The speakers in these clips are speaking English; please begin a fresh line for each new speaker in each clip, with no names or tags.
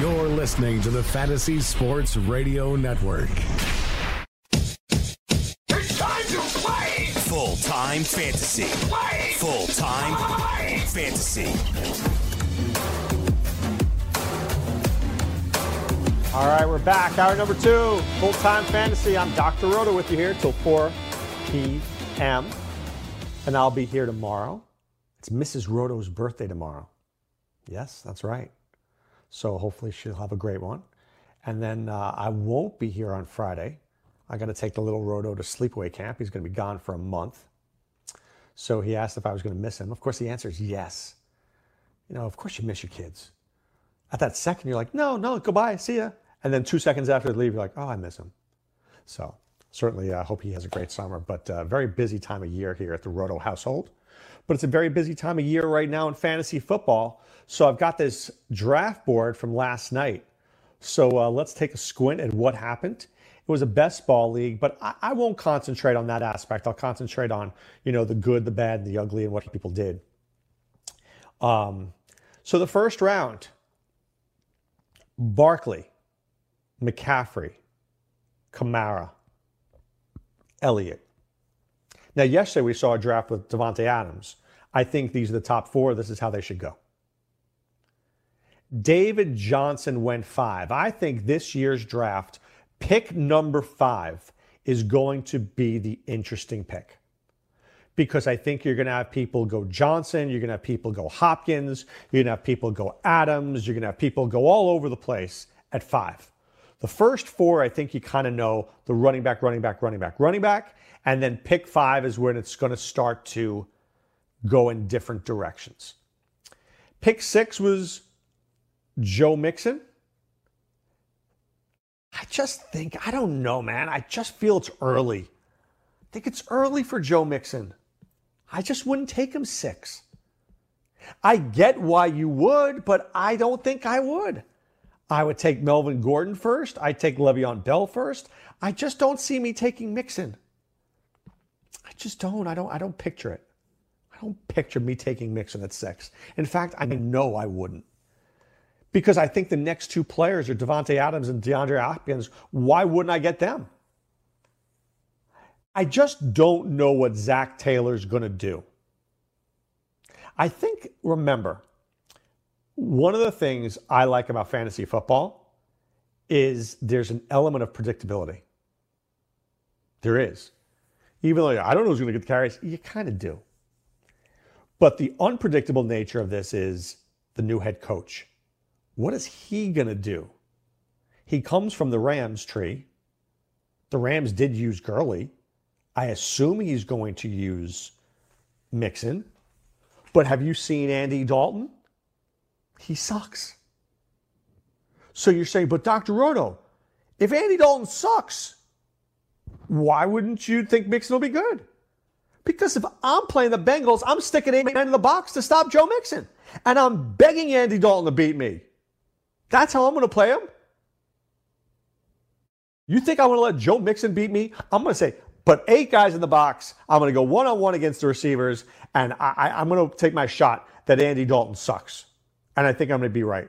You're listening to the Fantasy Sports Radio Network.
It's time to play!
Full time fantasy.
Play!
Full time
Play!
fantasy.
All right, we're back. Hour number two, full time fantasy. I'm Dr. Roto with you here till 4 p.m. And I'll be here tomorrow. It's Mrs. Roto's birthday tomorrow. Yes, that's right. So hopefully she'll have a great one. And then uh, I won't be here on Friday. I got to take the little Roto to sleepaway camp. He's going to be gone for a month. So he asked if I was going to miss him. Of course, the answer is yes. You know, of course you miss your kids. At that second, you're like, no, no, goodbye, see ya. And then two seconds after they leave, you're like, oh, I miss him. So certainly, I hope he has a great summer. But uh, very busy time of year here at the Roto household. But it's a very busy time of year right now in fantasy football. So I've got this draft board from last night. So uh, let's take a squint at what happened. It was a best ball league, but I, I won't concentrate on that aspect. I'll concentrate on you know the good, the bad, the ugly, and what people did. Um, so the first round, Barkley, McCaffrey, Kamara, Elliott. Now, yesterday we saw a draft with Davante Adams. I think these are the top four. This is how they should go. David Johnson went five. I think this year's draft, pick number five, is going to be the interesting pick. Because I think you're going to have people go Johnson, you're going to have people go Hopkins, you're going to have people go Adams, you're going to have people go all over the place at five. The first four, I think you kind of know the running back, running back, running back, running back. And then pick five is when it's going to start to go in different directions. Pick six was Joe Mixon. I just think, I don't know, man. I just feel it's early. I think it's early for Joe Mixon. I just wouldn't take him six. I get why you would, but I don't think I would. I would take Melvin Gordon first. I'd take Le'Veon Bell first. I just don't see me taking Mixon. I just don't. I don't. I don't picture it. I don't picture me taking Mixon at six. In fact, I know I wouldn't. Because I think the next two players are Davante Adams and DeAndre Hopkins. Why wouldn't I get them? I just don't know what Zac Taylor's going to do. I think, remember, one of the things I like about fantasy football is there's an element of predictability. There is. Even though I don't know who's going to get the carries, you kind of do. But the unpredictable nature of this is the new head coach. What is he going to do? He comes from the Rams tree. The Rams did use Gurley. I assume he's going to use Mixon. But have you seen Andy Dalton? He sucks. So you're saying, but Dr. Roto, if Andy Dalton sucks, why wouldn't you think Mixon will be good? Because if I'm playing the Bengals, I'm sticking eight men in the box to stop Joe Mixon. And I'm begging Andy Dalton to beat me. That's how I'm going to play him. You think I'm going to let Joe Mixon beat me? I'm going to say, put eight guys in the box. I'm going to go one on one against the receivers, and I, am going to take my shot that Andy Dalton sucks. And I think I'm going to be right.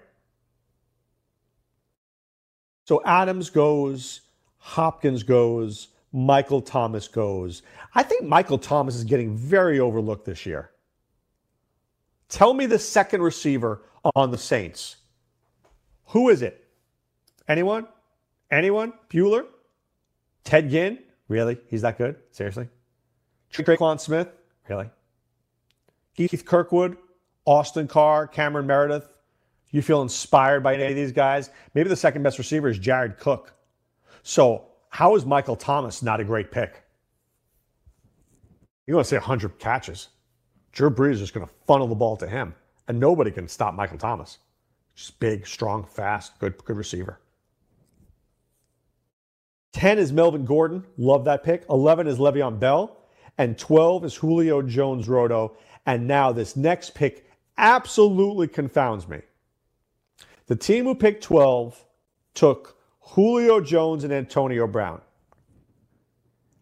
So Adams goes, Hopkins goes, Michael Thomas goes. I think Michael Thomas is getting very overlooked this year. Tell me the second receiver on the Saints. Who is it? Anyone? Anyone? Bueller? Ted Ginn? Really? He's that good? Seriously? Tre'Quan Smith? Really? Keith Kirkwood? Austin Carr? Cameron Meredith? You feel inspired by any of these guys? Maybe the second best receiver is Jared Cook. So how is Michael Thomas not a great pick? You're going to say 100 catches. Drew Brees is just going to funnel the ball to him, and nobody can stop Michael Thomas. Just big, strong, fast, good, good receiver. 10 is Melvin Gordon. Love that pick. 11 is Le'Veon Bell. And 12 is Julio Jones Roto. And now this next pick absolutely confounds me. The team who picked 12 took Julio Jones and Antonio Brown.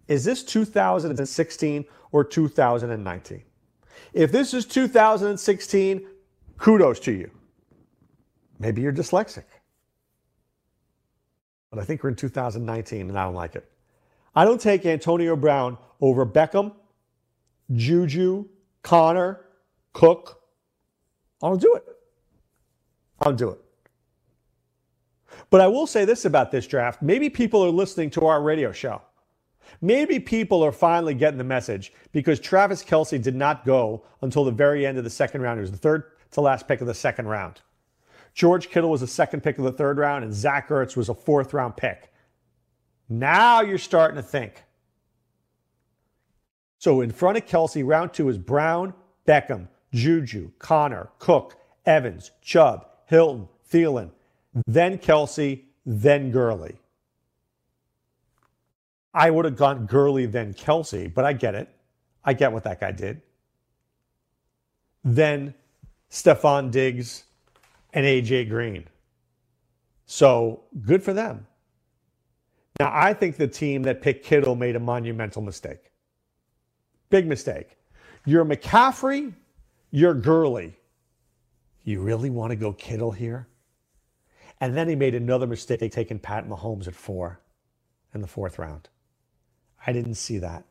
Is this 2016 or 2019? If this is 2016, kudos to you. Maybe you're dyslexic. But I think we're in 2019 and I don't like it. I don't take Antonio Brown over Beckham, Juju, Connor, Cook. I don't do it. I don't do it. But I will say this about this draft. Maybe people are listening to our radio show. Maybe people are finally getting the message because Travis Kelce did not go until the very end of the second round. He was the third to last pick of the second round. George Kittle was a second pick of the third round, and Zach Ertz was a fourth round pick. Now you're starting to think. So in front of Kelce, round two is Brown, Beckham, Juju, Connor, Cook, Evans, Chubb, Hilton, Thielen, then Kelce, then Gurley. I would have gone Gurley, then Kelce, but I get it. I get what that guy did. Then Stefon Diggs and AJ Green. So good for them. Now, I think the team that picked Kittle made a monumental mistake. Big mistake. You're McCaffrey, you're Gurley. You really want to go Kittle here? And then he made another mistake taking Pat Mahomes at four in the fourth round. I didn't see that.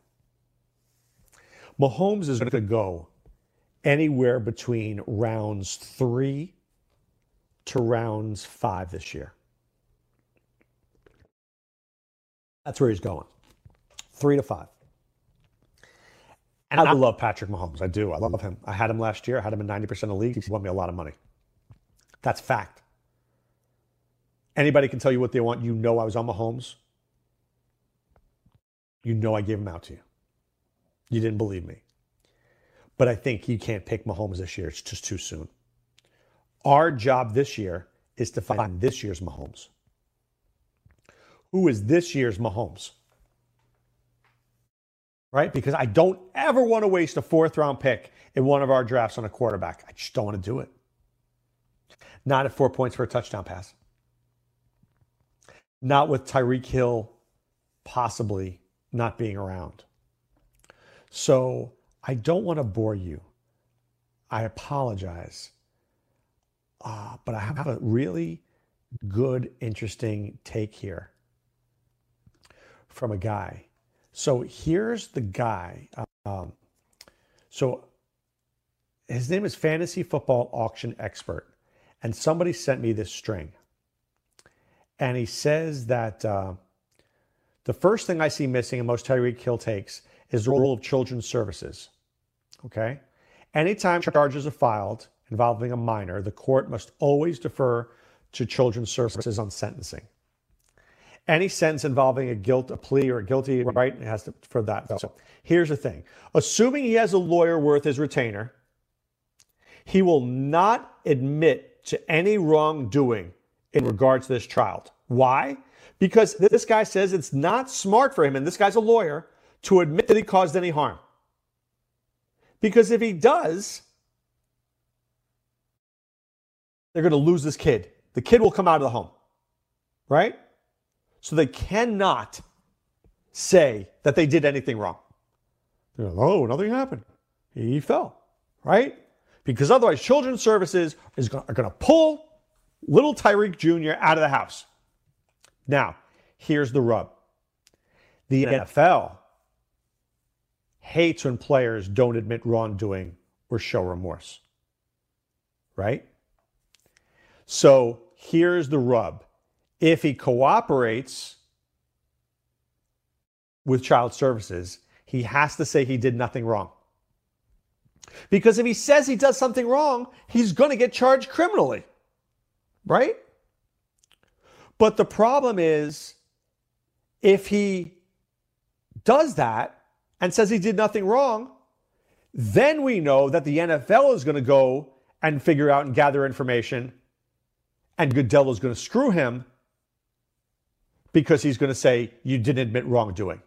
Mahomes is going to go anywhere between rounds three to rounds five this year. That's where he's going. Three to five. And I love Patrick Mahomes. I do. I love him. I had him last year. I had him in 90% of the leagues. He won me a lot of money. That's fact. Anybody can tell you what they want. You know I was on Mahomes. You know I gave him out to you. You didn't believe me. But I think you can't pick Mahomes this year. It's just too soon. Our job this year is to find this year's Mahomes. Who is this year's Mahomes? Right? Because I don't ever want to waste a fourth round pick in one of our drafts on a quarterback. I just don't want to do it. Not at four points for a touchdown pass. Not with Tyreek Hill possibly not being around. So I don't want to bore you. I apologize. Uh, but I have a really good, interesting take here from a guy. So here's the guy. Um, so his name is Fantasy Football Auction Expert. And somebody sent me this string. And he says that uh, the first thing I see missing in most Tyreek Hill takes is the role of children's services. Okay? Anytime charges are filed involving a minor, the court must always defer to children's services on sentencing. Any sentence involving a guilt, a plea, or a guilty right it has to for that. So here's the thing: assuming he has a lawyer worth his retainer, he will not admit to any wrongdoing in regards to this child. Why? Because this guy says it's not smart for him, and this guy's a lawyer, to admit that he caused any harm. Because if he does, they're going to lose this kid. The kid will come out of the home, right? So they cannot say that they did anything wrong. Like, oh, nothing happened. He fell, right? Because otherwise, Children's Services is going, are going to pull little Tyreek Jr. out of the house. Now, here's the rub the NFL hates when players don't admit wrongdoing or show remorse. Right? So here's the rub. If he cooperates with child services, he has to say he did nothing wrong. Because if he says he does something wrong, he's going to get charged criminally. Right? But the problem is if he does that, and says he did nothing wrong, then we know that the NFL is going to go and figure out and gather information And Goodell is going to screw him because he's going to say, You didn't admit wrongdoing.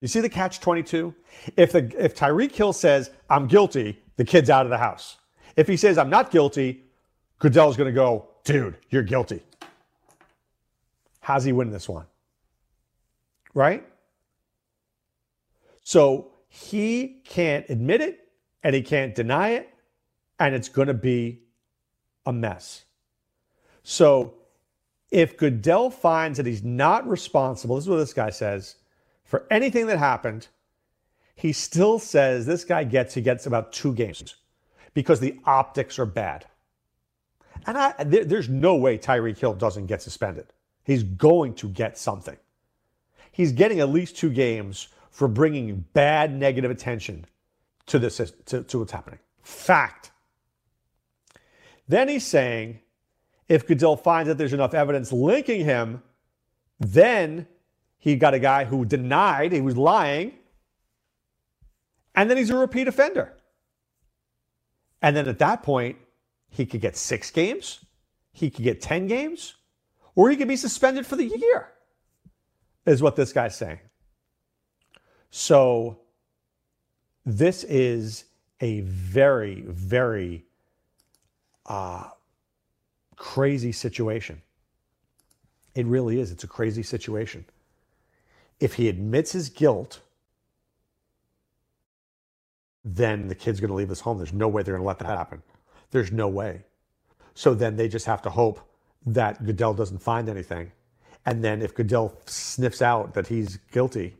You see the catch 22? If, the, if Tyreek Hill says, I'm guilty, the kid's out of the house. If he says, I'm not guilty, Goodell's going to go, Dude, you're guilty. How's he win this one? Right? So he can't admit it and he can't deny it, and it's going to be a mess. So if Goodell finds that he's not responsible, this is what this guy says, for anything that happened, he still says this guy gets, he gets about two games because the optics are bad. And I, there, there's no way Tyreek Hill doesn't get suspended. He's going to get something. He's getting at least two games for bringing bad negative attention to this to, to what's happening. Fact. Then he's saying if Goodell finds that there's enough evidence linking him, then he got a guy who denied he was lying, and then he's a repeat offender. And then at that point, he could get six games, he could get 10 games, or he could be suspended for the year, is what this guy's saying. So this is a very, very uh, crazy situation. It really is. It's a crazy situation. If he admits his guilt, then the kid's going to leave his home. There's no way they're going to let that happen. There's no way. So then they just have to hope that Goodell doesn't find anything. And then if Goodell sniffs out that he's guilty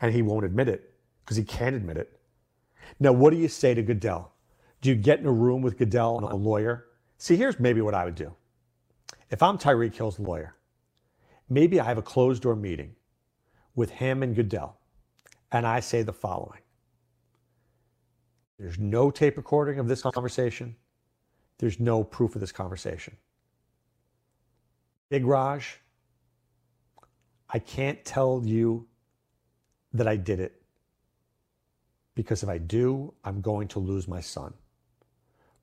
and he won't admit it because he can't admit it, now, what do you say to Goodell? Do you get in a room with Goodell and a lawyer? See, here's maybe what I would do. If I'm Tyreek Hill's lawyer, maybe I have a closed door meeting with him and Goodell, and I say the following There's no tape recording of this conversation, there's no proof of this conversation. Big Raj, I can't tell you that I did it because if I do, I'm going to lose my son.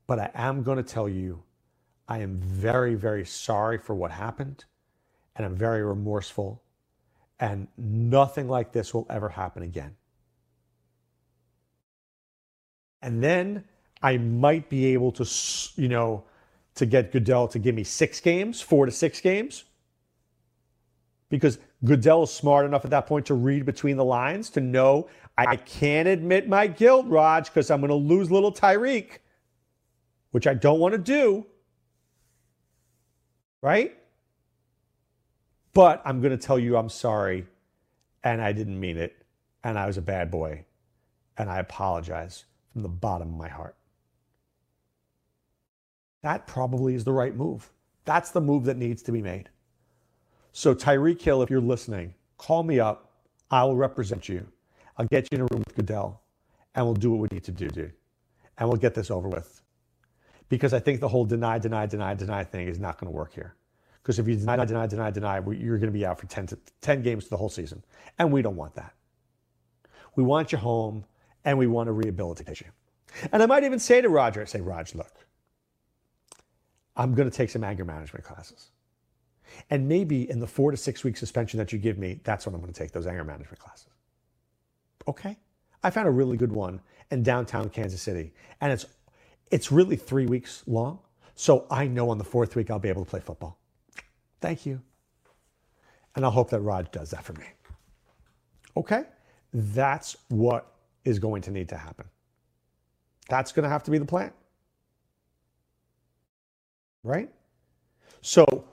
But I am going to tell you, I am very, very sorry for what happened, and I'm very remorseful, and nothing like this will ever happen again. And then I might be able to, you know, to get Goodell to give me six games, four to six games, because Goodell is smart enough at that point to read between the lines to know I can't admit my guilt, Raj, because I'm going to lose little Tyreek, which I don't want to do. Right? But I'm going to tell you I'm sorry and I didn't mean it and I was a bad boy and I apologize from the bottom of my heart. That probably is the right move. That's the move that needs to be made. So, Tyreek Hill, if you're listening, call me up. I will represent you. I'll get you in a room with Goodell and we'll do what we need to do, dude. And we'll get this over with. Because I think the whole deny, deny, deny, deny thing is not going to work here. Because if you deny, deny, deny, deny, you're going to be out for 10, to, 10 games the whole season. And we don't want that. We want you home and we want to rehabilitate you. And I might even say to Roger, I say, Roger, look, I'm going to take some anger management classes. And maybe in the four to six week suspension that you give me, that's when I'm going to take those anger management classes. Okay. I found a really good one in downtown Kansas City. And it's it's really three weeks long. So I know on the fourth week I'll be able to play football. Thank you. And I hope that Rod does that for me. Okay? That's what is going to need to happen. That's going to have to be the plan. Right? So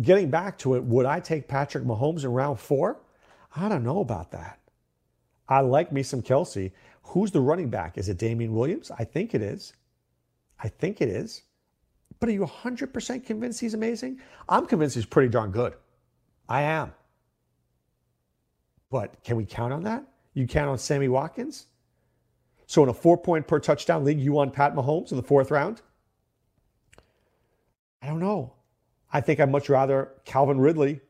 getting back to it, would I take Patrick Mahomes in round four? I don't know about that. I like me some Kelce. Who's the running back? Is it Damien Williams? I think it is. I think it is. But are you 100% convinced he's amazing? I'm convinced he's pretty darn good. I am. But can we count on that? You count on Sammy Watkins? So in a four point per touchdown league, you want Pat Mahomes in the fourth round? I don't know. I think I'd much rather Calvin Ridley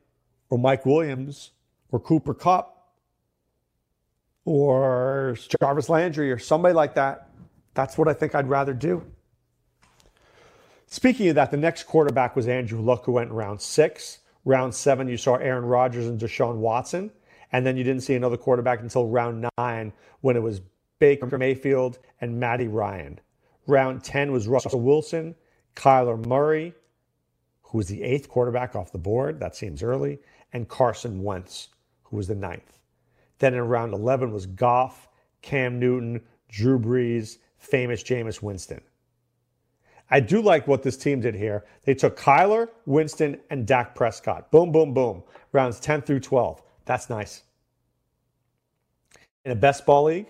or Mike Williams or Cooper Kupp or Jarvis Landry or somebody like that. That's what I think I'd rather do. Speaking of that, the next quarterback was Andrew Luck, who went in round six. Round seven, you saw Aaron Rodgers and Deshaun Watson. And then you didn't see another quarterback until round nine when it was Baker Mayfield and Matty Ryan. Round 10 was Russell Wilson, Kyler Murray, who was the eighth quarterback off the board. That seems early. And Carson Wentz, who was the ninth. Then in round 11 was Goff, Cam Newton, Drew Brees, famous Jameis Winston. I do like what this team did here. They took Kyler, Winston, and Dak Prescott. Boom, boom, boom. Rounds 10 through 12. That's nice. In a best ball league,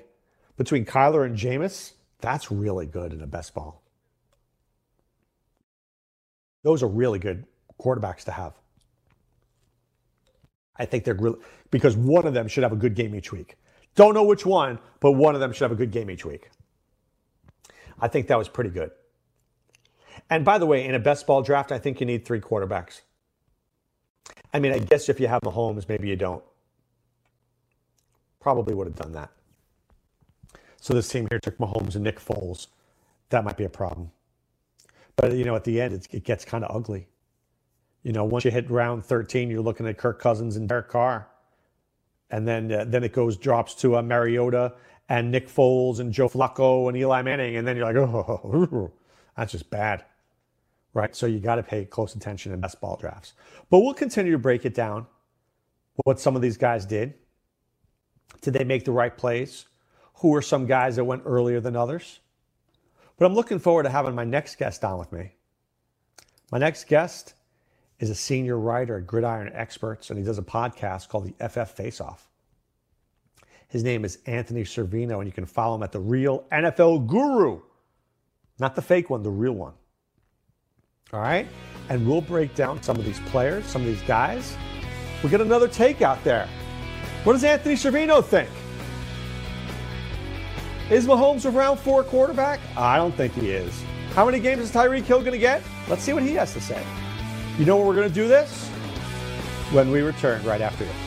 between Kyler and Jameis, that's really good in a best ball. Those are really good quarterbacks to have. I think they're really because one of them should have a good game each week. Don't know which one, but one of them should have a good game each week. I think that was pretty good. And by the way, in a best ball draft, I think you need three quarterbacks. I mean, I guess if you have Mahomes, maybe you don't. Probably would have done that. So this team here took Mahomes and Nick Foles. That might be a problem. But, you know, at the end, it gets kind of ugly. You know, once you hit round 13, you're looking at Kirk Cousins and Derek Carr. And then, uh, then it goes, drops to uh, Mariota and Nick Foles and Joe Flacco and Eli Manning. And then you're like, oh, that's just bad right? So you got to pay close attention in best ball drafts. But we'll continue to break it down what some of these guys did. Did they make the right plays? Who are some guys that went earlier than others? But I'm looking forward to having my next guest on with me. My next guest is a senior writer at Gridiron Experts, and he does a podcast called the FF Face Off. His name is Anthony Servino, and you can follow him at the Real NFL Guru. Not the fake one, the real one. All right? And we'll break down some of these players, some of these guys. We get another take out there. What does Anthony Servino think? Is Mahomes a round four quarterback? I don't think he is. How many games is Tyreek Hill going to get? Let's see what he has to say. You know where we're going to do this? When we return right after this.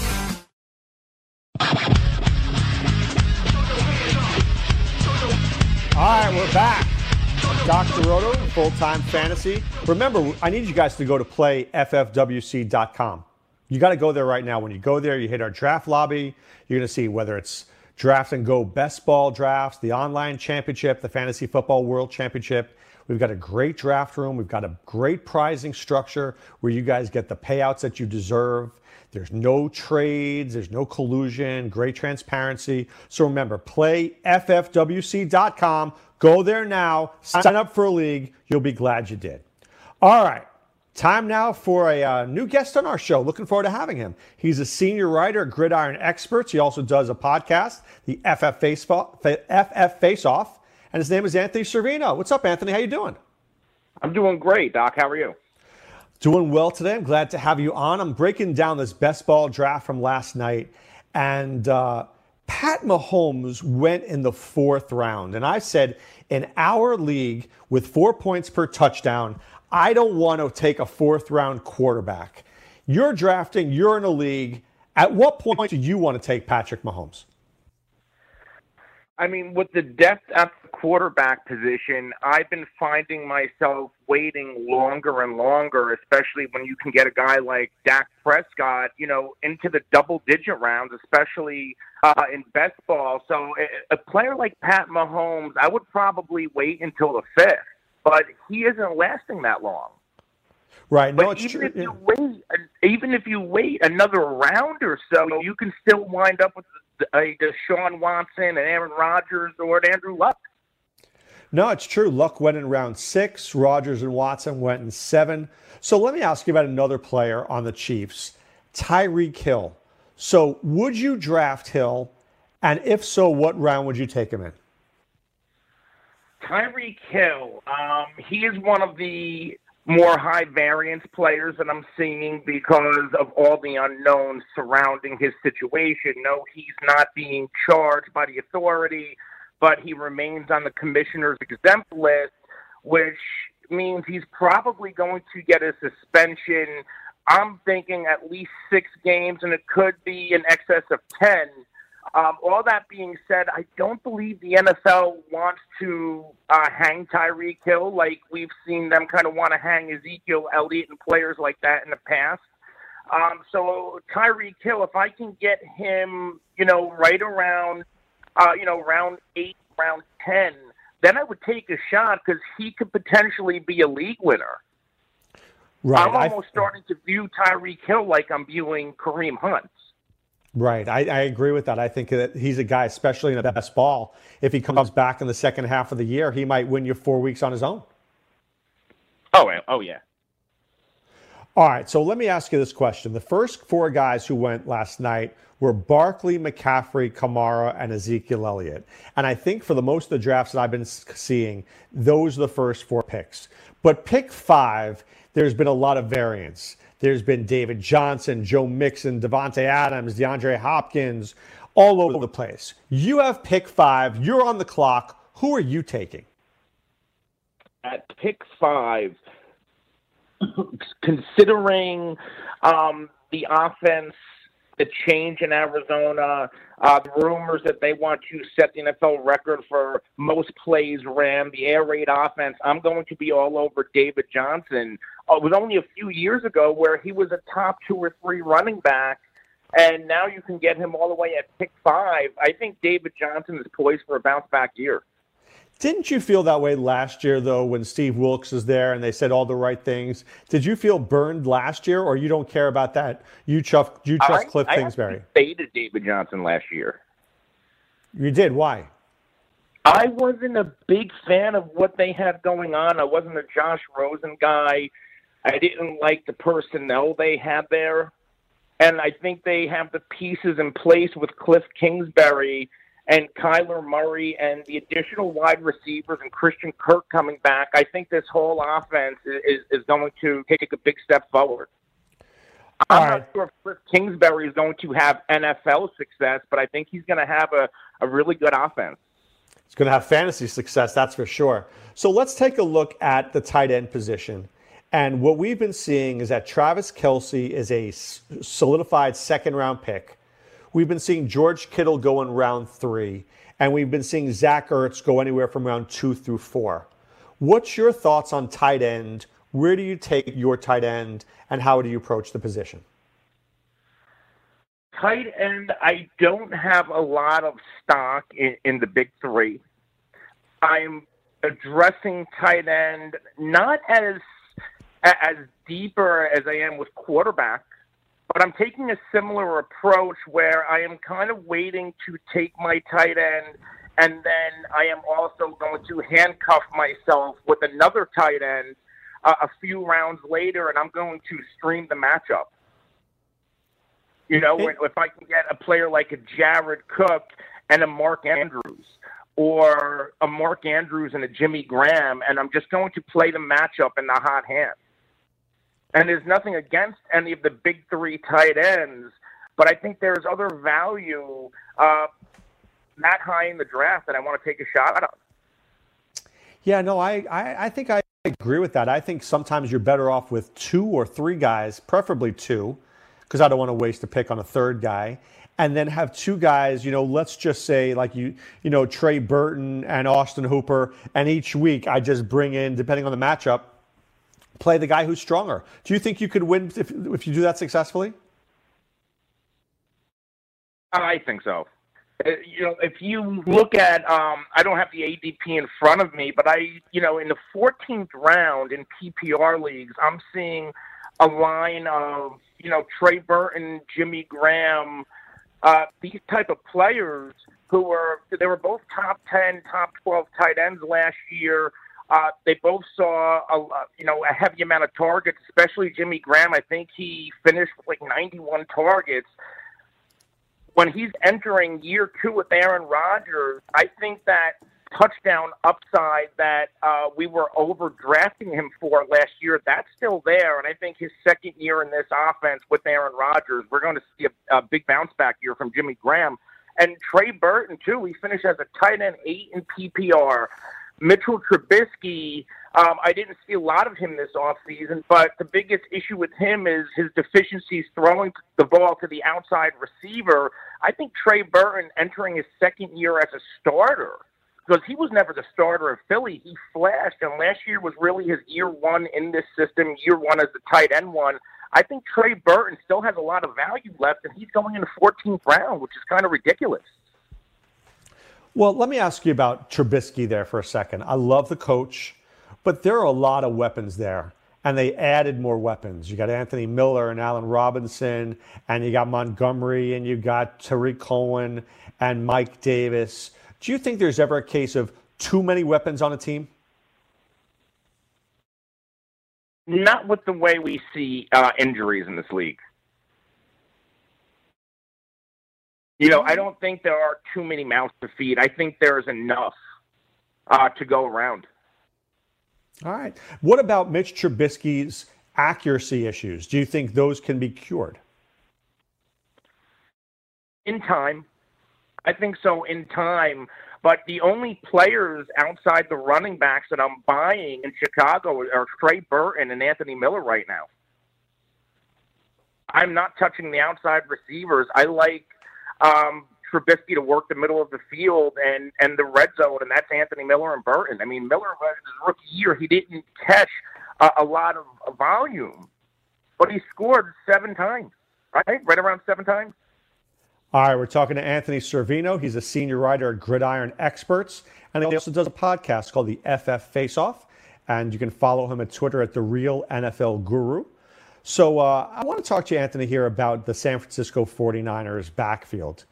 All right, we're back. Dr. Roto, full time fantasy. Remember, I need you guys to go to playffwc.com. You got to go there right now. When you go there, you hit our draft lobby. You're going to see whether it's draft and go best ball drafts, the online championship, the fantasy football world championship. We've got a great draft room. We've got a great prizing structure where you guys get the payouts that you deserve. There's no trades, there's no collusion, great transparency. So remember, play ffwc.com. Go there now, sign up for a league. You'll be glad you did. All right. Time now for a uh, new guest on our show. Looking forward to having him. He's a senior writer at Gridiron Experts. He also does a podcast, the FF FF Face Off, and his name is Anthony Servino. What's up, Anthony? How you doing?
I'm doing great, Doc. How are you?
Doing well today. I'm glad to have you on. I'm breaking down this best ball draft from last night, and uh, Pat Mahomes went in the fourth round. And I said, in our league with four points per touchdown, I don't want to take a fourth round quarterback. You're drafting, you're in a league. At what point do you want to take Patrick Mahomes?
I mean, with the depth at the quarterback position, I've been finding myself waiting longer and longer, especially when you can get a guy like Dak Prescott, you know, into the double digit rounds, especially uh, in best ball. So a, a player like Pat Mahomes, I would probably wait until the fifth but he isn't lasting that long.
Right. No,
but
it's
even
true.
if you wait, even if you wait another round or so, you can still wind up with a Deshaun Watson and Aaron Rodgers or an Andrew Luck.
No, it's true. Luck went in round six. Rodgers and Watson went in seven. So let me ask you about another player on the Chiefs, Tyreek Hill. So would you draft Hill? And if so, what round would you take him in?
Tyreek Hill, um, he is one of the more high variance players that I'm seeing because of all the unknowns surrounding his situation. No, he's not being charged by the authority, but he remains on the commissioner's exempt list, which means he's probably going to get a suspension. I'm thinking at least six games, and it could be in excess of 10 um, all that being said, I don't believe the NFL wants to uh, hang Tyreek Hill like we've seen them kind of want to hang Ezekiel Elliott and players like that in the past. Um, so Tyreek Hill, if I can get him, you know, right around, uh, you know, round eight, round ten, then I would take a shot because he could potentially be a league winner.
Right.
I'm almost I... starting to view Tyreek Hill like I'm viewing Kareem Hunt.
Right. I, I, agree with that. I think that he's a guy, especially in the best ball, if he comes back in the second half of the year, he might win you four weeks on his own.
Oh, oh yeah.
All right. So let me ask you this question. The first four guys who went last night were Barkley, McCaffrey, Kamara, and Ezekiel Elliott. And I think for the most of the drafts that I've been seeing, those are the first four picks. But pick five, there's been a lot of variance. There's been David Johnson, Joe Mixon, Davante Adams, DeAndre Hopkins, all over the place. You have pick five. You're on the clock. Who are you taking?
At pick five, considering um, the offense the change in Arizona, uh, the rumors that they want to set the NFL record for most plays ran, the air raid offense. I'm going to be all over David Johnson. Uh, it was only a few years ago where he was a top two or three running back, and now you can get him all the way at pick five. I think David Johnson is poised for a bounce back year.
Didn't you feel that way last year, though, when Steve Wilks was there and they said all the right things? Did you feel burned last year, or you don't care about that? You trust you trust
I,
Cliff
I
Kingsbury.
I faded David Johnson last year.
You did. Why?
I wasn't a big fan of what they had going on. I wasn't a Josh Rosen guy. I didn't like the personnel they had there. And I think they have the pieces in place with Cliff Kingsbury and Kyler Murray and the additional wide receivers and Christian Kirk coming back, I think this whole offense is, is going to take a big step forward. I'm not sure if Cliff Kingsbury is going to have NFL success, but I think he's going to have a, a really good offense.
He's going to have fantasy success, that's for sure. So let's take a look at the tight end position. And what we've been seeing is that Travis Kelce is a solidified second round pick. We've been seeing George Kittle go in round three, and we've been seeing Zach Ertz go anywhere from round two through four. What's your thoughts on tight end? Where do you take your tight end, and how do you approach the position?
Tight end, I don't have a lot of stock in, in the big three. I'm addressing tight end not as as deeper as I am with quarterback But I'm taking a similar approach where I am kind of waiting to take my tight end, and then I am also going to handcuff myself with another tight end uh, a few rounds later, and I'm going to stream the matchup. You know, if I can get a player like a Jared Cook and a Mark Andrews, or a Mark Andrews and a Jimmy Graham, and I'm just going to play the matchup in the hot hand. And there's nothing against any of the big three tight ends, but I think there's other value uh, that high in the draft that I want to take a shot on.
Yeah, no, I, I, I think I agree with that. I think sometimes you're better off with two or three guys, preferably two, because I don't want to waste a pick on a third guy and then have two guys, you know, let's just say like you, you know, Trey Burton and Austin Hooper, and each week I just bring in, depending on the matchup, play the guy who's stronger. Do you think you could win if, if you do that successfully?
I think so. Uh, you know, if you look at, um, I don't have the ADP in front of me, but I, you know, in the 14th round in PPR leagues, I'm seeing a line of, you know, Trey Burton, Jimmy Graham, uh, these type of players who were they were both top ten, top twelve tight ends last year. Uh, they both saw a you know a heavy amount of targets, especially Jimmy Graham. I think he finished with like 91 targets. When he's entering year two with Aaron Rodgers, I think that touchdown upside that uh, we were overdrafting him for last year, that's still there. And I think his second year in this offense with Aaron Rodgers, we're going to see a, a big bounce back year from Jimmy Graham. And Trey Burton, too, he finished as a tight end eight in PPR. Mitchell Trubisky, um, I didn't see a lot of him this offseason, but the biggest issue with him is his deficiencies throwing the ball to the outside receiver. I think Trey Burton entering his second year as a starter because he was never the starter of Philly. He flashed, and last year was really his year one in this system, year one as the tight end one. I think Trey Burton still has a lot of value left, and he's going in the 14th round, which is kind of ridiculous.
Well, let me ask you about Trubisky there for a second. I love the coach, but there are a lot of weapons there, and they added more weapons. You got Anthony Miller and Allen Robinson, and you got Montgomery, and you got Tarik Cohen and Mike Davis. Do you think there's ever a case of too many weapons on a team?
Not with the way we see uh, injuries in this league. You know, I don't think there are too many mouths to feed. I think there's enough uh, to go around.
All right. What about Mitch Trubisky's accuracy issues? Do you think those can be cured?
In time. I think so in time. But the only players outside the running backs that I'm buying in Chicago are Trey Burton and Anthony Miller right now. I'm not touching the outside receivers. I like um, Trubisky to work the middle of the field and and the red zone, and that's Anthony Miller and Burton. I mean, Miller was his rookie year; he didn't catch a, a lot of volume, but he scored seven times, right? Right around seven times.
All right, we're talking to Anthony Servino. He's a senior writer at Gridiron Experts, and he also does a podcast called the FF Face Off. And you can follow him at Twitter at the Real NFL Guru. So uh, I want to talk to you, Anthony, here about the San Francisco 49ers backfield.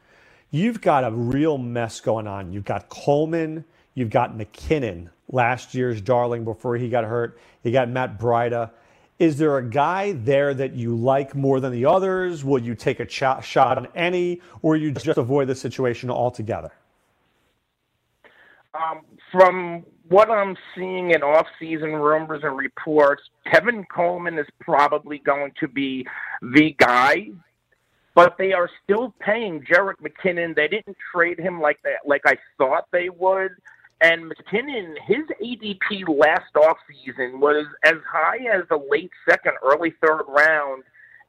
You've got a real mess going on. You've got Coleman, you've got McKinnon, last year's darling before he got hurt. You got Matt Breida. Is there a guy there that you like more than the others? Will you take a ch- shot on any, or you just avoid the situation altogether?
Um, from what I'm seeing in off-season rumors and reports, Tevin Coleman is probably going to be the guy, but they are still paying Jerick McKinnon. They didn't trade him like that, like I thought they would. And McKinnon, his ADP last offseason was as high as the late second, early third round.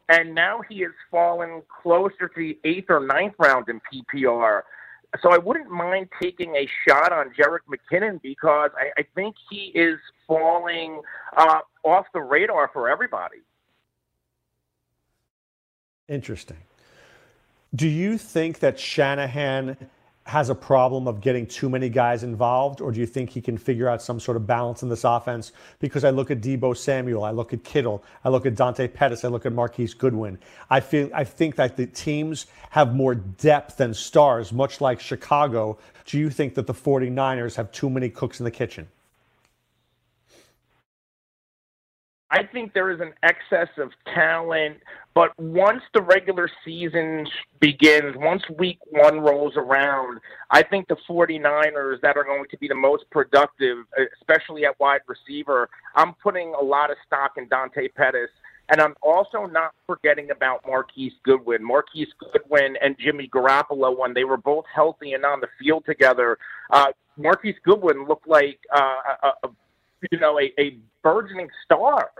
And now he has fallen closer to the eighth or ninth round in PPR. So I wouldn't mind taking a shot on Jerick McKinnon because I, I think he is falling uh, off the radar for everybody.
Interesting. Do you think that Shanahan has a problem of getting too many guys involved, or do you think he can figure out some sort of balance in this offense? Because I look at Deebo Samuel, I look at Kittle, I look at Dante Pettis, I look at Marquise Goodwin. I feel I think that the teams have more depth than stars, much like Chicago. Do you think that the 49ers have too many cooks in the kitchen?
I think there is an excess of talent, but once the regular season begins, once week one rolls around, I think the 49ers that are going to be the most productive, especially at wide receiver, I'm putting a lot of stock in Dante Pettis. And I'm also not forgetting about Marquise Goodwin. Marquise Goodwin and Jimmy Garoppolo, when they were both healthy and on the field together, uh, Marquise Goodwin looked like uh, a, a, you know a, a burgeoning star.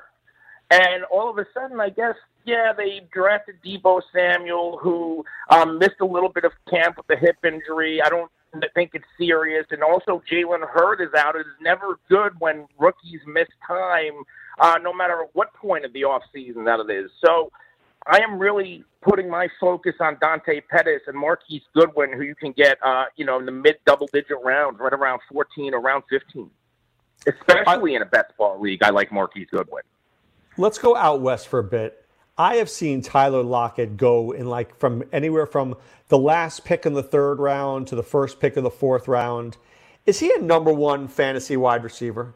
And all of a sudden, I guess, yeah, they drafted Deebo Samuel, who um, missed a little bit of camp with a hip injury. I don't think it's serious. And also, Jalen Hurd is out. It is never good when rookies miss time, uh, no matter what point of the offseason that it is. So I am really putting my focus on Dante Pettis and Marquise Goodwin, who you can get, uh, you know, in the mid double digit rounds, right around 14, around 15. Especially in a best ball league, I like Marquise Goodwin.
Let's go out west for a bit. I have seen Tyler Lockett go in like from anywhere from the last pick in the third round to the first pick of the fourth round. Is he a number one fantasy wide receiver?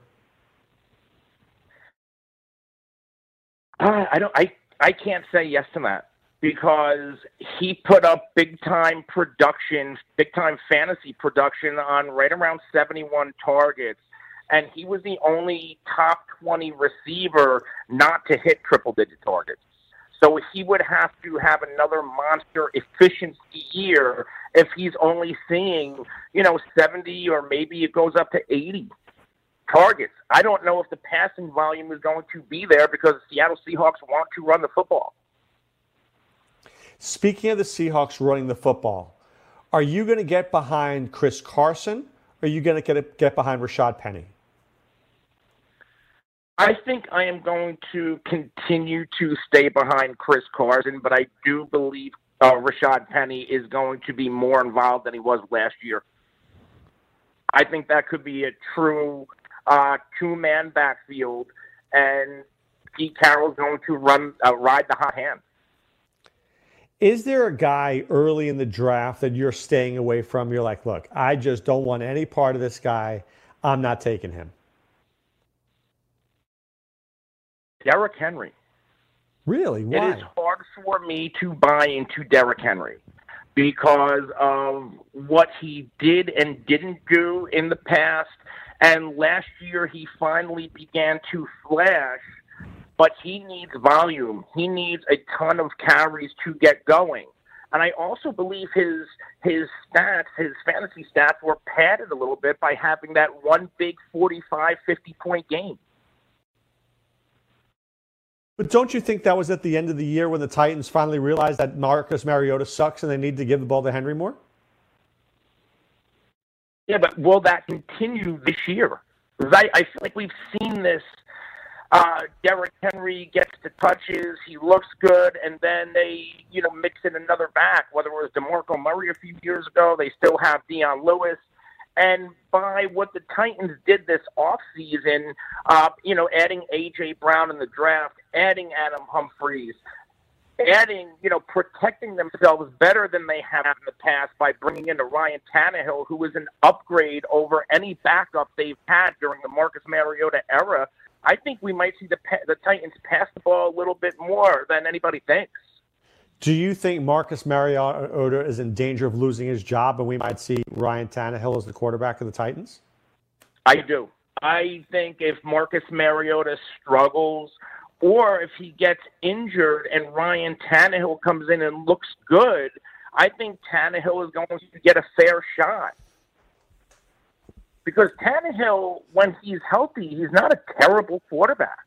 Uh, I don't. I I can't say yes to that because he put up big time production, big time fantasy production on right around 71 targets and he was the only top 20 receiver not to hit triple digit targets. So he would have to have another monster efficiency year if he's only seeing, you know, 70 or maybe it goes up to 80 targets. I don't know if the passing volume is going to be there because the Seattle Seahawks want to run the football.
Speaking of the Seahawks running the football, are you going to get behind Chris Carson or are you going to get, get behind Rashad Penny?
I think I am going to continue to stay behind Chris Carson, but I do believe uh, Rashad Penny is going to be more involved than he was last year. I think that could be a true uh, two-man backfield, and Pete Carroll's going to run uh, ride the hot hand.
Is there a guy early in the draft that you're staying away from? You're like, look, I just don't want any part of this guy. I'm not taking him.
Derrick Henry.
Really? Why?
It is hard for me to buy into Derrick Henry because of what he did and didn't do in the past. And last year he finally began to flash, but he needs volume. He needs a ton of carries to get going. And I also believe his his stats, his fantasy stats were padded a little bit by having that one big 45, 50 point game.
But don't you think that was at the end of the year when the Titans finally realized that Marcus Mariota sucks and they need to give the ball to Henry more?
Yeah, but will that continue this year? I, I feel like we've seen this. Uh, Derrick Henry gets the touches, he looks good, and then they, you know, mix in another back. Whether it was Demarco Murray a few years ago, they still have Dion Lewis and by what the Titans did this offseason, uh, you know, adding A.J. Brown in the draft, adding Adam Humphries, adding, you know, protecting themselves better than they have in the past by bringing in Ryan Tannehill, who is an upgrade over any backup they've had during the Marcus Mariota era. I think we might see the the Titans pass the ball a little bit more than anybody thinks.
Do you think Marcus Mariota is in danger of losing his job and we might see Ryan Tannehill as the quarterback of the Titans?
I do. I think if Marcus Mariota struggles or if he gets injured and Ryan Tannehill comes in and looks good, I think Tannehill is going to get a fair shot. Because Tannehill, when he's healthy, he's not a terrible quarterback.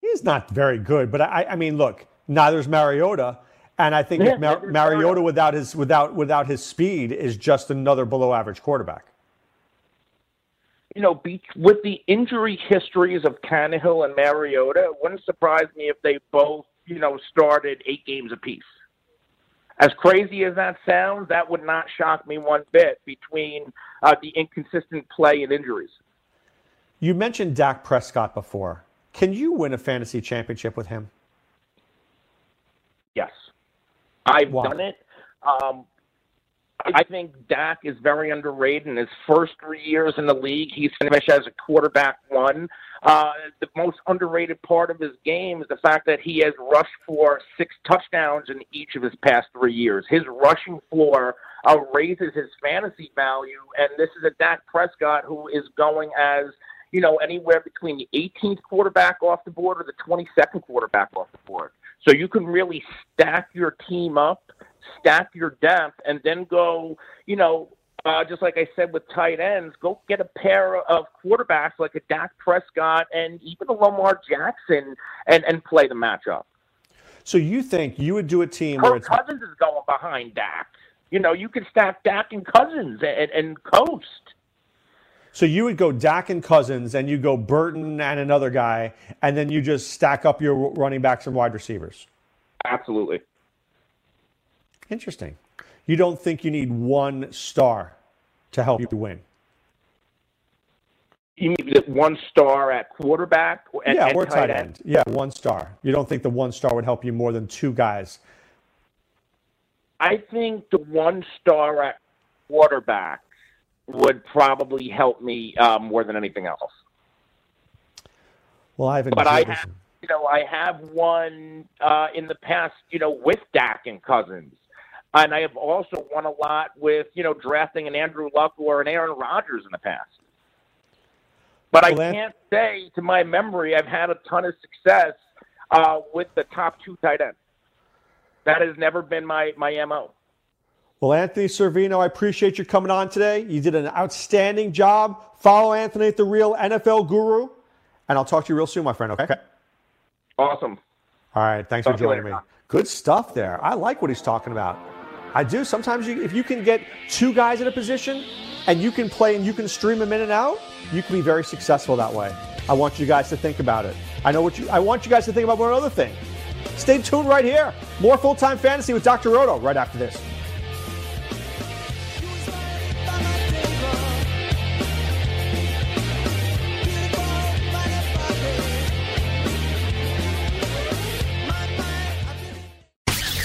He's not very good, but I, I mean, look, neither's Mariota, and I think yeah, Mar- Mariota without his without without his speed is just another below average quarterback.
You know, with the injury histories of Tannehill and Mariota, it wouldn't surprise me if they both, you know, started eight games apiece. As crazy as that sounds, that would not shock me one bit between uh, the inconsistent play and injuries.
You mentioned Dak Prescott before. Can you win a fantasy championship with him?
Yes, I've
Why?
done it. Um, I think Dak is very underrated. In his first three years in the league, he's finished as a quarterback one. Uh, the most underrated part of his game is the fact that he has rushed for six touchdowns in each of his past three years. His rushing floor uh, raises his fantasy value, and this is a Dak Prescott who is going as you know anywhere between the 18th quarterback off the board or the 22nd quarterback off the board. So you can really stack your team up, stack your depth, and then go, you know, uh, just like I said with tight ends, go get a pair of quarterbacks like a Dak Prescott and even a Lamar Jackson and, and play the matchup.
So you think you would do a team where it's
Cousins is going behind Dak. You know, you can stack Dak and Cousins and, and coast.
So you would go Dak and Cousins, and you go Burton and another guy, and then you just stack up your running backs and wide receivers.
Absolutely.
Interesting. You don't think you need one star to help you win?
You mean one star at quarterback and,
yeah, or tight end. Yeah, one star. You don't think the one star would help you more than two guys?
I think the one star at quarterback would probably help me uh, more than anything else.
Well, I haven't.
But I have, you know, I have won uh, in the past, you know, with Dak and Cousins, and I have also won a lot with, you know, drafting an Andrew Luck or an Aaron Rodgers in the past. But I
that-
can't say, to my memory, I've had a ton of success uh, with the top two tight ends. That has never been my my mo.
Well, Anthony Servino, I appreciate you coming on today. You did an outstanding job. Follow Anthony at the Real NFL Guru, and I'll talk to you real soon, my friend. Okay.
Awesome.
All right. Thanks
Talk
for joining me. Good stuff there. I like what he's talking about. I do. Sometimes you, if you can get two guys in a position and you can play and you can stream them in and out, you can be very successful that way. I want you guys to think about it. I know what you. I want you guys to think about one other thing. Stay tuned right here. More full time fantasy with Dr. Roto right after this.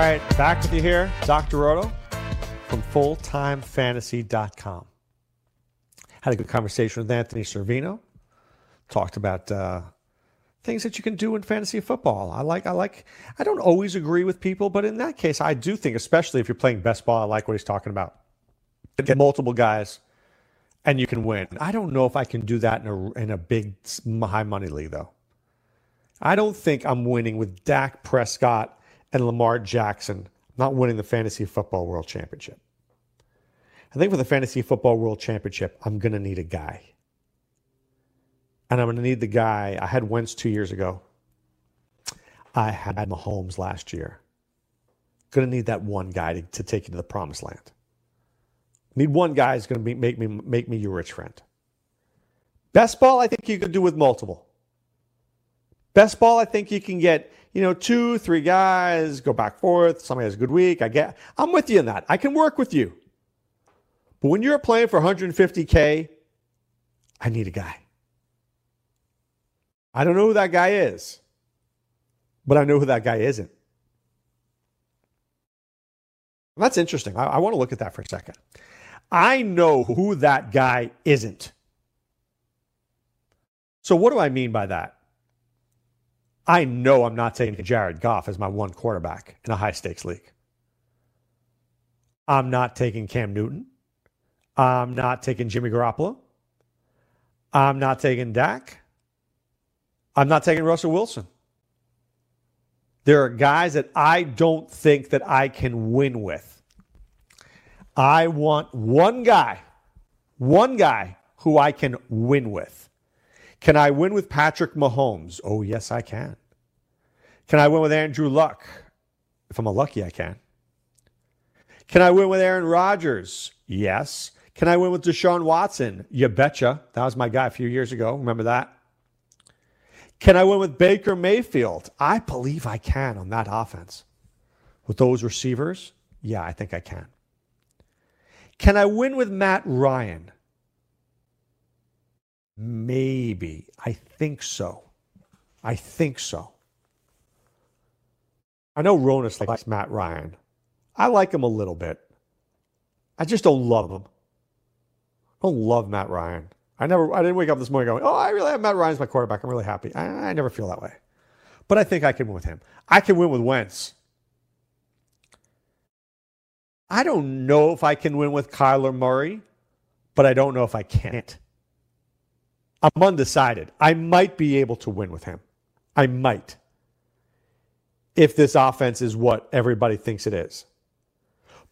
Right, back with you here, Dr. Roto from fulltimefantasy.com. Had a good conversation with Anthony Servino. talked about uh, things that you can do in fantasy football. I like, I like, I don't always agree with people, but in that case, I do think, especially if you're playing best ball, I like what he's talking about. Get multiple guys and you can win. I don't know if I can do that in a, in a big high money league, though. I don't think I'm winning with Dak Prescott and Lamar Jackson. Not winning the Fantasy Football World Championship. I think for the Fantasy Football World Championship, I'm going to need a guy. And I'm going to need the guy. I had Wentz two years ago. I had Mahomes last year. Going to need that one guy to, to take you to the promised land. Need one guy who's going to be, make me make me your rich friend. Best ball, I think you could do with multiple. Best ball, I think you can get, you know, two, three guys, go back forth. Somebody has a good week. I get, I'm with you in that. I can work with you. But when you're playing for 150K, I need a guy. I don't know who that guy is, but I know who that guy isn't. That's interesting. I, I want to look at that for a second. I know who that guy isn't. So, what do I mean by that? I know I'm not taking Jared Goff as my one quarterback in a high stakes league. I'm not taking Cam Newton. I'm not taking Jimmy Garoppolo. I'm not taking Dak. I'm not taking Russell Wilson. There are guys that I don't think that I can win with. I want one guy, one guy who I can win with. Can I win with Patrick Mahomes? Oh, yes, I can. Can I win with Andrew Luck? If I'm a lucky, I can. Can I win with Aaron Rodgers? Yes. Can I win with Deshaun Watson? You betcha. That was my guy a few years ago. Remember that? Can I win with Baker Mayfield? I believe I can on that offense. With those receivers, yeah, I think I can. Can I win with Matt Ryan? Maybe. I think so. I think so. I know Ronis likes Matt Ryan. I like him a little bit. I just don't love him. I don't love Matt Ryan. I never I didn't wake up this morning going, Oh, I really have Matt Ryan as my quarterback. I'm really happy. I, I never feel that way. But I think I can win with him. I can win with Wentz. I don't know if I can win with Kyler Murray, but I don't know if I can't. I'm undecided. I might be able to win with him. I might. If this offense is what everybody thinks it is.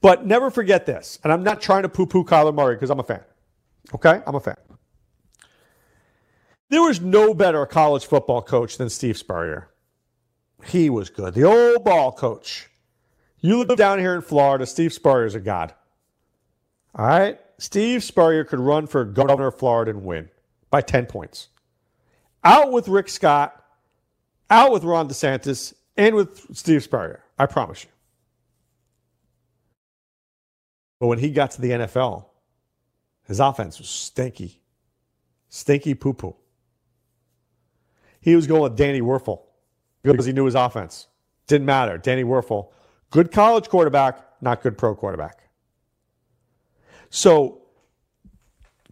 But never forget this, and I'm not trying to poo poo Kyler Murray because I'm a fan. Okay? I'm a fan. There was no better college football coach than Steve Spurrier. He was good. The old ball coach. You live down here in Florida. Steve Spurrier is a god. All right? Steve Spurrier could run for governor of Florida and win by 10 points. Out with Rick Scott, out with Ron DeSantis, and with Steve Spurrier. I promise you. But when he got to the NFL, his offense was stinky. Stinky poo poo. He was going with Danny Wuerffel because he knew his offense. Didn't matter. Danny Wuerffel Good college quarterback, not good pro quarterback. So,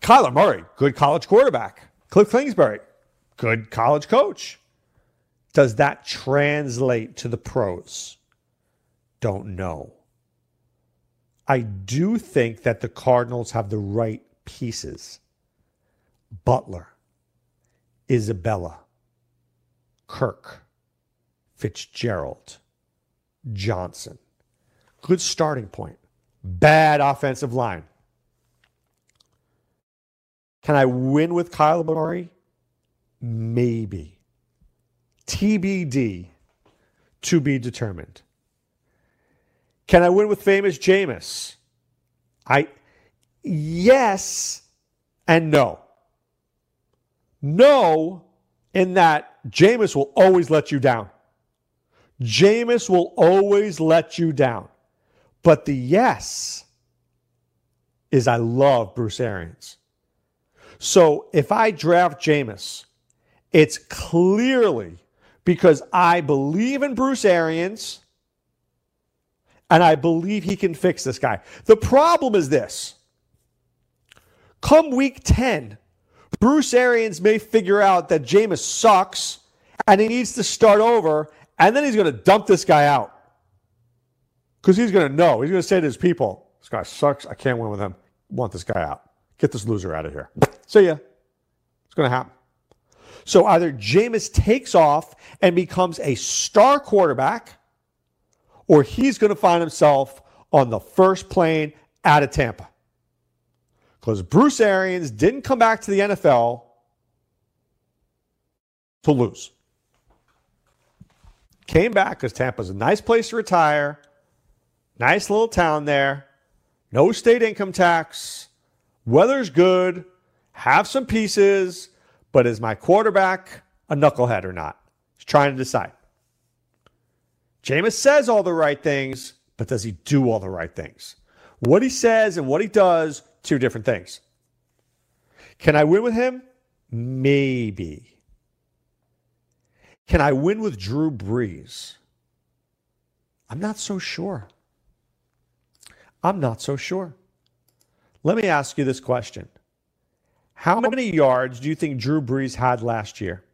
Kyler Murray, good college quarterback. Cliff Kingsbury, good college coach. Does that translate to the pros? Don't know. I do think that the Cardinals have the right pieces. Butler, Isabella, Kirk, Fitzgerald, Johnson. Good starting point. Bad offensive line. Can I win with Kyle Murray? Maybe. TBD to be determined. Can I win with famous Jameis? I yes and no. No, in that Jameis will always let you down. Jameis will always let you down. But the yes is I love Bruce Arians. So if I draft Jameis, it's clearly because I believe in Bruce Arians and I believe he can fix this guy. The problem is this come week 10, Bruce Arians may figure out that Jameis sucks and he needs to start over, and then he's going to dump this guy out. Because he's going to know. He's going to say to his people, this guy sucks. I can't win with him. Want this guy out. Get this loser out of here. See ya. It's going to happen. So either Jameis takes off and becomes a star quarterback, or he's going to find himself on the first plane out of Tampa. Because Bruce Arians didn't come back to the NFL to lose. Came back because Tampa's a nice place to retire, nice little town there, no state income tax, weather's good, have some pieces, but is my quarterback a knucklehead or not? He's trying to decide. Jameis says all the right things, but does he do all the right things? What he says and what he does, two different things. Can I win with him? Maybe. Can I win with Drew Brees? I'm not so sure. I'm not so sure. Let me ask you this question How many yards do you think Drew Brees had last year?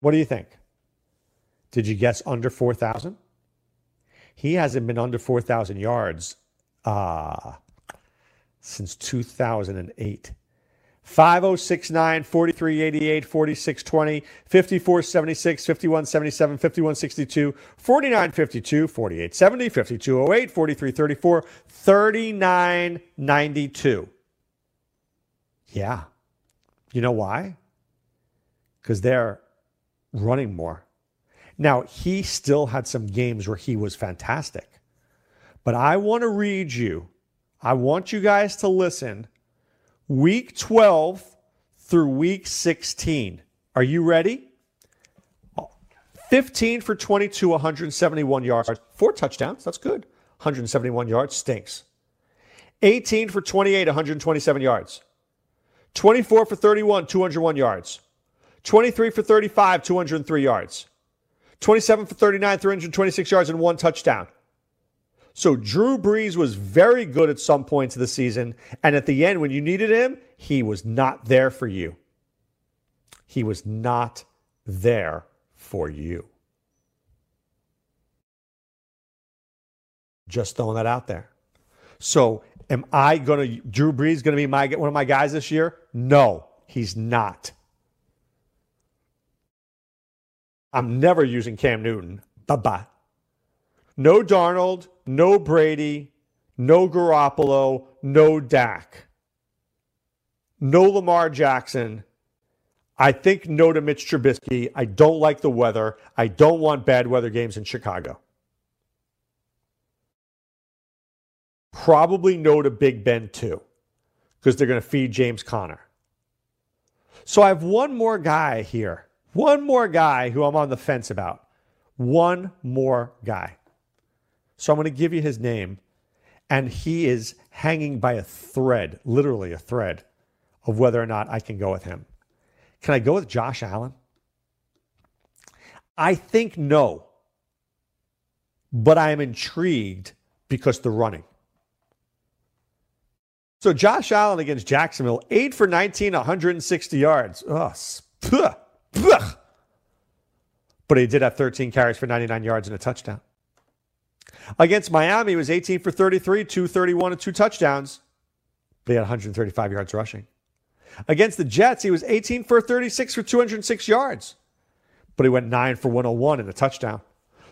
What do you think? Did you guess under 4,000? He hasn't been under 4,000 yards uh, since 2008. 5069 4388 4620 5476 5177 5162 4952 4870 5208 4334 3992. Yeah. You know why? Because they're running more. Now, he still had some games where he was fantastic. But I want to read you, I want you guys to listen. Week 12 through week 16. Are you ready? 15 for 22, 171 yards, four touchdowns. That's good. 171 yards stinks. 18 for 28, 127 yards. 24 for 31, 201 yards. 23 for 35, 203 yards. 27 for 39, 326 yards, and one touchdown. So Drew Brees was very good at some points of the season. And at the end, when you needed him, he was not there for you. He was not there for you. Just throwing that out there. So am I going to, Drew Brees going to be my, one of my guys this year? No, he's not. I'm never using Cam Newton. Bye bye. No Darnold, no Brady, no Garoppolo, no Dak, no Lamar Jackson. I think no to Mitch Trubisky. I don't like the weather. I don't want bad weather games in Chicago. Probably no to Big Ben too, because they're going to feed James Conner. So I have one more guy here one more guy who I'm on the fence about. One more guy. So I'm going to give you his name. And he is hanging by a thread, literally a thread, of whether or not I can go with him. Can I go with Josh Allen? I think no. But I am intrigued because the running. So Josh Allen against Jacksonville, 8 for 19, 160 yards. Oh, Ugh, Ugh. But he did have 13 carries for 99 yards and a touchdown. Against Miami, he was 18 for 33, 231, and two touchdowns. But he had 135 yards rushing. Against the Jets, he was 18 for 36 for 206 yards. But he went 9 for 101 and a touchdown.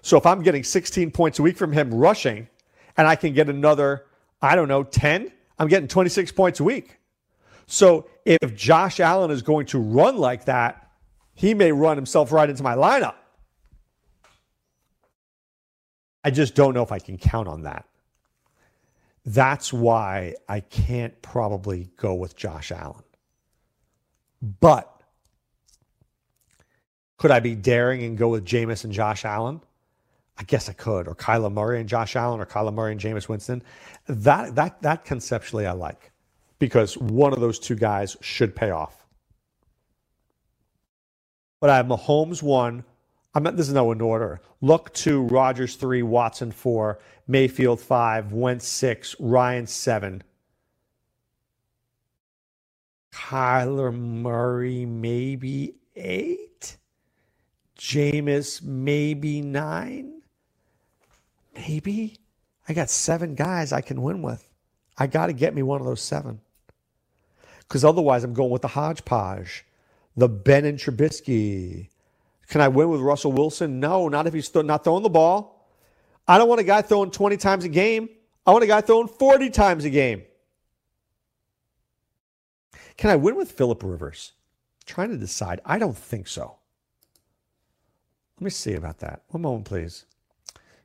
So if I'm getting 16 points a week from him rushing, and I can get another, I don't know, 10, I'm getting 26 points a week. So if Josh Allen is going to run like that, he may run himself right into my lineup. I just don't know if I can count on that. That's why I can't probably go with Josh Allen. But could I be daring and go with Jameis and Josh Allen? I guess I could, or Kyler Murray and Josh Allen, or Kyler Murray and Jameis Winston. That that that conceptually I like because one of those two guys should pay off but I have Mahomes one. I'm not, this is no in order. Luck to Rodgers three, Watson four, Mayfield five, Wentz six, Ryan seven. Kyler Murray, maybe eight. Jameis, maybe nine. Maybe. I got seven guys I can win with. I got to get me one of those seven. Because otherwise, I'm going with the hodgepodge, the Ben and Trubisky. Can I win with Russell Wilson? No, not if he's th- not throwing the ball. I don't want a guy throwing 20 times a game. I want a guy throwing 40 times a game. Can I win with Philip Rivers? trying to decide. I don't think so. Let me see about that. One moment, please.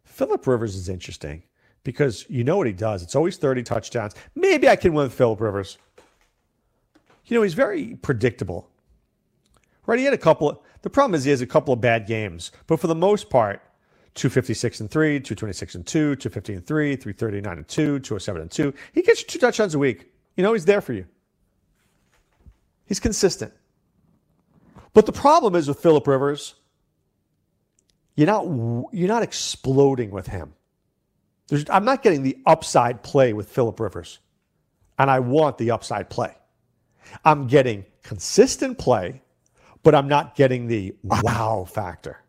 Philip Rivers is interesting because you know what he does. It's always 30 touchdowns. Maybe I can win with Philip Rivers. You know, he's very predictable. Right? He had a couple of, the problem is he has a couple of bad games, but for the most part, 256 and 3, 226 and 2, 250 and 3, 339 and 2, 207 and 2. He gets you two touchdowns a week. You know, he's there for you. He's consistent. But the problem is with Philip Rivers, you're not you're not exploding with him. There's, I'm not getting the upside play with Philip Rivers, and I want the upside play. I'm getting consistent play, but I'm not getting the wow factor.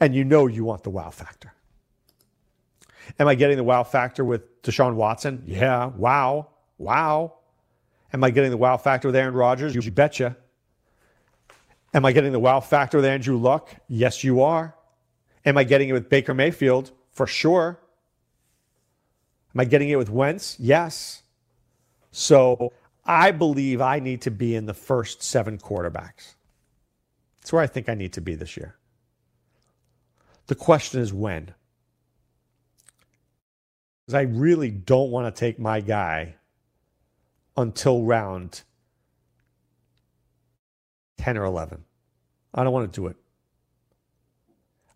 And you know you want the wow factor. Am I getting the wow factor with Deshaun Watson? Yeah, wow, wow. Am I getting the wow factor with Aaron Rodgers? You betcha. Am I getting the wow factor with Andrew Luck? Yes, you are. Am I getting it with Baker Mayfield? For sure. Am I getting it with Wentz? Yes. So I believe I need to be in the first seven quarterbacks. That's where I think I need to be this year. The question is when. Because I really don't want to take my guy until round 10 or 11. I don't want to do it.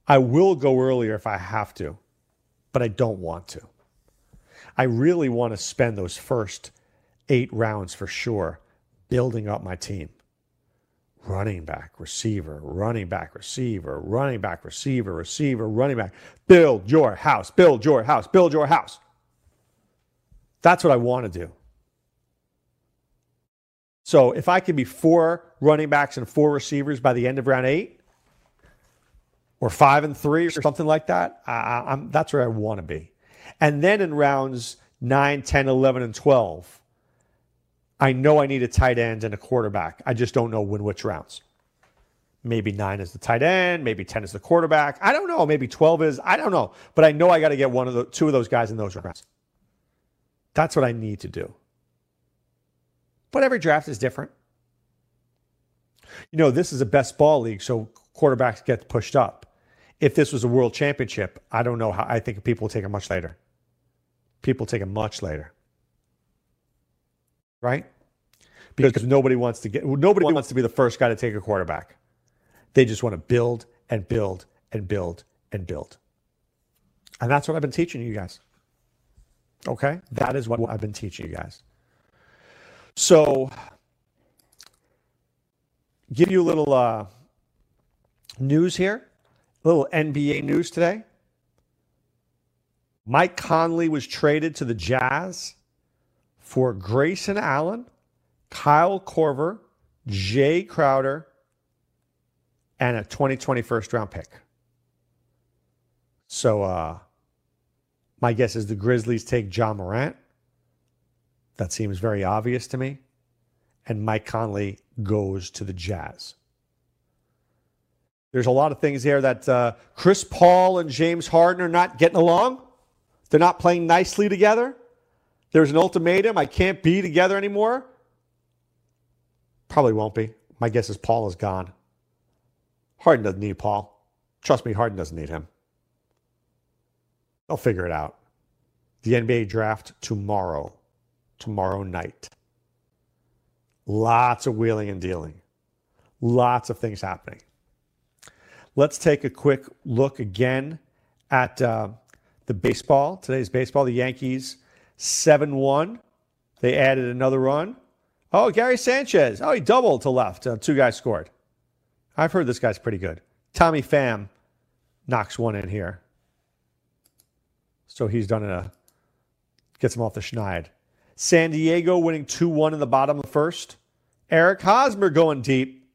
I will go earlier if I have to, but I don't want to. I really want to spend those first eight rounds for sure building up my team. Running back, receiver, running back, receiver, running back, receiver, receiver, running back. Build your house, build your house, build your house. That's what I want to do. So if I can be four running backs and four receivers by the end of round eight, or five and three, or something like that, I, that's where I want to be. And then in rounds 9, 10, 11, and 12, I know I need a tight end and a quarterback. I just don't know when which rounds. Maybe nine is the tight end, maybe 10 is the quarterback. I don't know. Maybe 12 is, I don't know. But I know I got to get one of the two of those guys in those rounds. That's what I need to do. But every draft is different. You know, this is a best ball league, so quarterbacks get pushed up. If this was a world championship, I don't know how. I think people will take it much later. People take it much later, right? Because nobody wants to get nobody wants to be the first guy to take a quarterback. They just want to build and build and build and build. And that's what I've been teaching you guys. Okay? That is what I've been teaching you guys. So, give you a little uh, news here, a little NBA news today. Mike Conley was traded to the Jazz for Grayson Allen, Kyle Korver, Jae Crowder, and a 2020 first round pick. So, uh, my guess is the Grizzlies take Ja Morant. That seems very obvious to me. And Mike Conley goes to the Jazz. There's a lot of things here that uh, Chris Paul and James Harden are not getting along. They're not playing nicely together. There's an ultimatum. I can't be together anymore. Probably won't be. My guess is Paul is gone. Harden doesn't need Paul. Trust me, Harden doesn't need him. They'll figure it out. The NBA draft tomorrow tomorrow night. Lots of wheeling and dealing, lots of things happening. Let's take a quick look again at uh, the baseball. Today's baseball, the Yankees 7 1. They added another run. Oh, Gary Sanchez. Oh, he doubled to left. Uh, two guys scored. I've heard this guy's pretty good. Tommy Pham knocks one in here. So he's done a, gets him off the schneid. San Diego winning 2 1 in the bottom of the first. Eric Hosmer going deep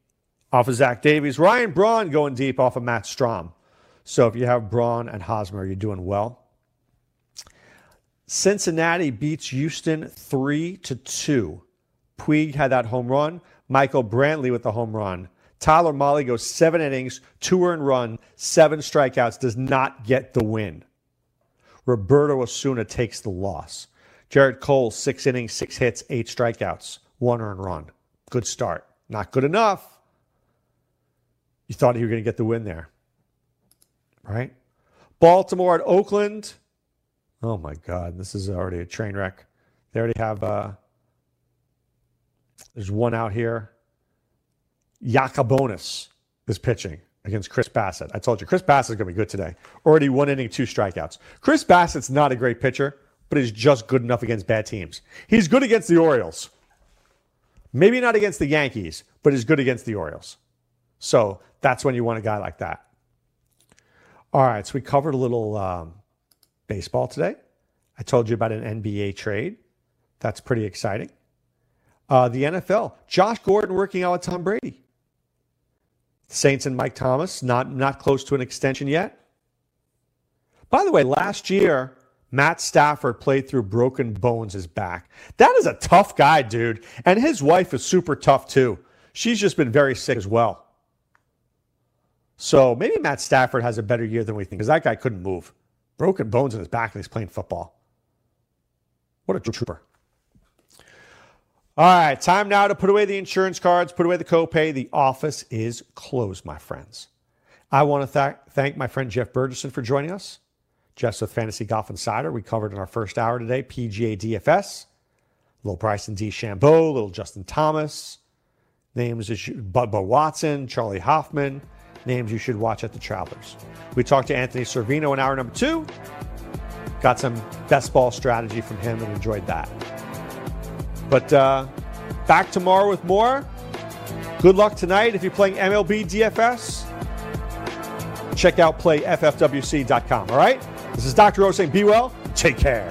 off of Zach Davies. Ryan Braun going deep off of Matt Strahm. So if you have Braun and Hosmer, you're doing well. Cincinnati beats Houston 3 to 2. Puig had that home run. Michael Brantley with the home run. Tyler Mahle goes seven innings, two earned run, seven strikeouts, does not get the win. Roberto Osuna takes the loss. Gerrit Cole, six innings, six hits, eight strikeouts, one earned run. Good start. Not good enough. You thought you were going to get the win there, right? Baltimore at Oakland. Oh my God, this is already a train wreck. They already have. Uh, there's one out here. Yacabonis is pitching against Chris Bassitt. I told you, Chris Bassitt's going to be good today. Already one inning, two strikeouts. Chris Bassitt's not a great pitcher, but he's just good enough against bad teams. He's good against the Orioles. Maybe not against the Yankees, but he's good against the Orioles. So that's when you want a guy like that. All right, so we covered a little um, baseball today. I told you about an NBA trade. That's pretty exciting. Uh, the NFL, Josh Gordon working out with Tom Brady. Saints and Mike Thomas, not, not close to an extension yet. By the way, last year, Matt Stafford played through broken bones his back. That is a tough guy, dude. And his wife is super tough too. She's just been very sick as well. So maybe Matt Stafford has a better year than we think because that guy couldn't move. Broken bones in his back and he's playing football. What a trooper. All right, time now to put away the insurance cards, put away the copay. The office is closed, my friends. I want to th- thank my friend Jeff Bergerson for joining us. Jeff's with Fantasy Golf Insider. We covered in our first hour today PGA DFS, little Bryson DeChambeau, little Justin Thomas, names Bubba Watson, Charley Hoffman, names you should watch at the Travelers. We talked to Anthony Servino in hour number two. Got some best ball strategy from him and enjoyed that. But uh, back tomorrow with more. Good luck tonight if you're playing MLB DFS. Check out playffwc.com. All right? This is Dr. O saying be well. Take care.